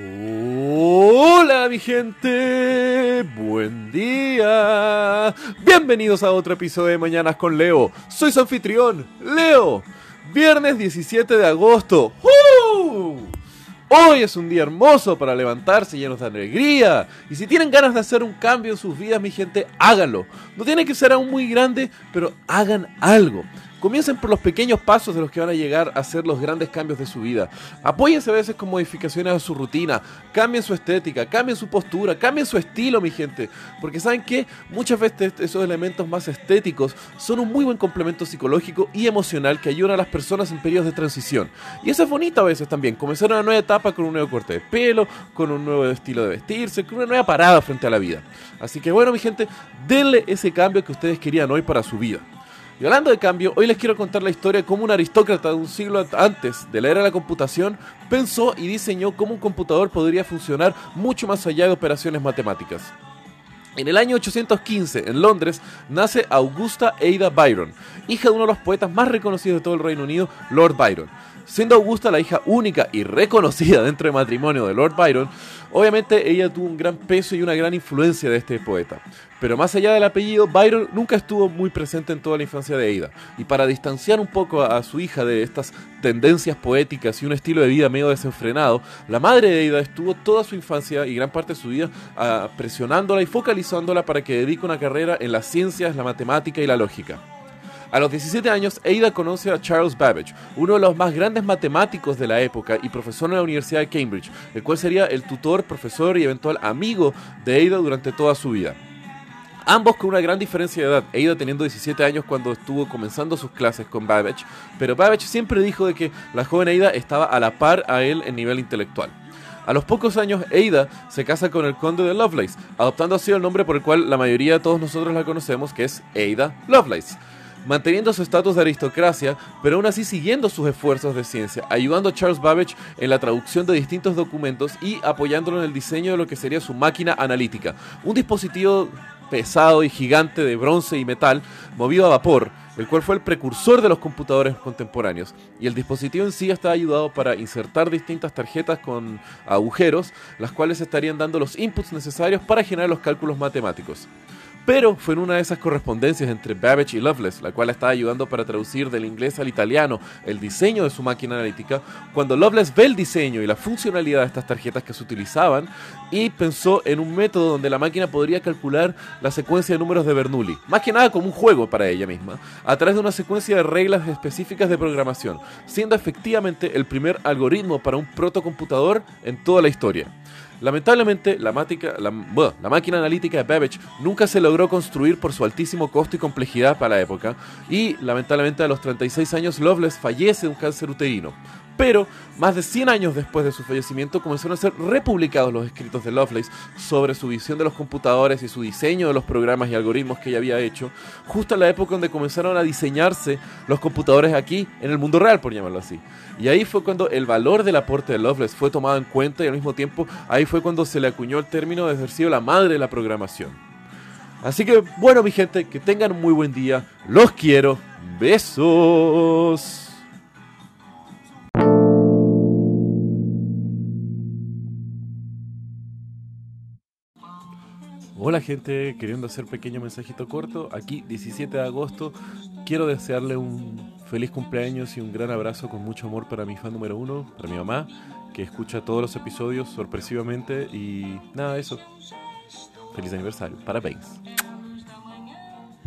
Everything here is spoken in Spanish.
Hola mi gente, buen día. Bienvenidos a otro episodio de Mañanas con Leo. Soy su anfitrión, Leo. Viernes 17 de agosto. Hoy es un día hermoso para levantarse llenos de alegría. Y si tienen ganas de hacer un cambio en sus vidas, mi gente, háganlo. No tiene que ser aún muy grande, pero hagan algo. Comiencen por los pequeños pasos de los que van a llegar a ser los grandes cambios de su vida. Apóyense a veces con modificaciones a su rutina, cambien su estética, cambien su postura, cambien su estilo, mi gente. Porque saben que muchas veces esos elementos más estéticos son un muy buen complemento psicológico y emocional que ayudan a las personas en periodos de transición. Y eso es bonito a veces también, comenzar una nueva etapa con un nuevo corte de pelo, con un nuevo estilo de vestirse, con una nueva parada frente a la vida. Así que bueno, mi gente, denle ese cambio que ustedes querían hoy para su vida. Y hablando de cambio, hoy les quiero contar la historia de cómo un aristócrata de un siglo antes de la era de la computación pensó y diseñó cómo un computador podría funcionar mucho más allá de operaciones matemáticas. En el año 815, en Londres, nace Augusta Ada Byron, hija de uno de los poetas más reconocidos de todo el Reino Unido, Lord Byron. Siendo Augusta la hija única y reconocida dentro del matrimonio de Lord Byron, obviamente ella tuvo un gran peso y una gran influencia de este poeta. Pero más allá del apellido, Byron nunca estuvo muy presente en toda la infancia de Ada. Y para distanciar un poco a, su hija de estas tendencias poéticas y un estilo de vida medio desenfrenado, la madre de Ada estuvo toda su infancia y gran parte de su vida ah, presionándola y focalizándola para que dedique una carrera en las ciencias, la matemática y la lógica. A los 17 años, Ada conoce a Charles Babbage, uno de los más grandes matemáticos de la época y profesor en la Universidad de Cambridge, el cual sería el tutor, profesor y eventual amigo de Ada durante toda su vida. Ambos con una gran diferencia de edad, Ada teniendo 17 años cuando estuvo comenzando sus clases con Babbage, pero Babbage siempre dijo de que la joven Ada estaba a la par a él en nivel intelectual. A los pocos años, Ada se casa con el conde de Lovelace, adoptando así el nombre por el cual la mayoría de todos nosotros la conocemos, que es Ada Lovelace manteniendo su estatus de aristocracia, pero aún así siguiendo sus esfuerzos de ciencia, ayudando a Charles Babbage en la traducción de distintos documentos y apoyándolo en el diseño de lo que sería su máquina analítica, un dispositivo pesado y gigante de bronce y metal movido a vapor, el cual fue el precursor de los computadores contemporáneos. Y el dispositivo en sí está ayudado para insertar distintas tarjetas con agujeros, las cuales estarían dando los inputs necesarios para generar los cálculos matemáticos. Pero fue en una de esas correspondencias entre Babbage y Loveless, la cual estaba ayudando para traducir del inglés al italiano el diseño de su máquina analítica, cuando Loveless ve el diseño y la funcionalidad de estas tarjetas que se utilizaban y pensó en un método donde la máquina podría calcular la secuencia de números de Bernoulli, más que nada como un juego para ella misma, a través de una secuencia de reglas específicas de programación, siendo efectivamente el primer algoritmo para un protocomputador en toda la historia. Lamentablemente, la, máquina analítica de Babbage nunca se logró construir por su altísimo costo y complejidad para la época, y lamentablemente a los 36 años Loveless fallece de un cáncer uterino. Pero, más de 100 años después de su fallecimiento, comenzaron a ser republicados los escritos de Lovelace sobre su visión de los computadores y su diseño de los programas y algoritmos que ella había hecho, justo en la época donde comenzaron a diseñarse los computadores aquí, en el mundo real, por llamarlo así. Y ahí fue cuando el valor del aporte de Lovelace fue tomado en cuenta y al mismo tiempo ahí fue cuando se le acuñó el término de haber sido la madre de la programación. Así que, bueno, mi gente, que tengan un muy buen día. Los quiero. Besos. Hola gente, queriendo hacer pequeño mensajito corto, aquí 17 de agosto, quiero desearle un feliz cumpleaños y un gran abrazo con mucho amor para mi fan número uno, para mi mamá, que escucha todos los episodios sorpresivamente y nada, eso. Feliz aniversario, parabéns.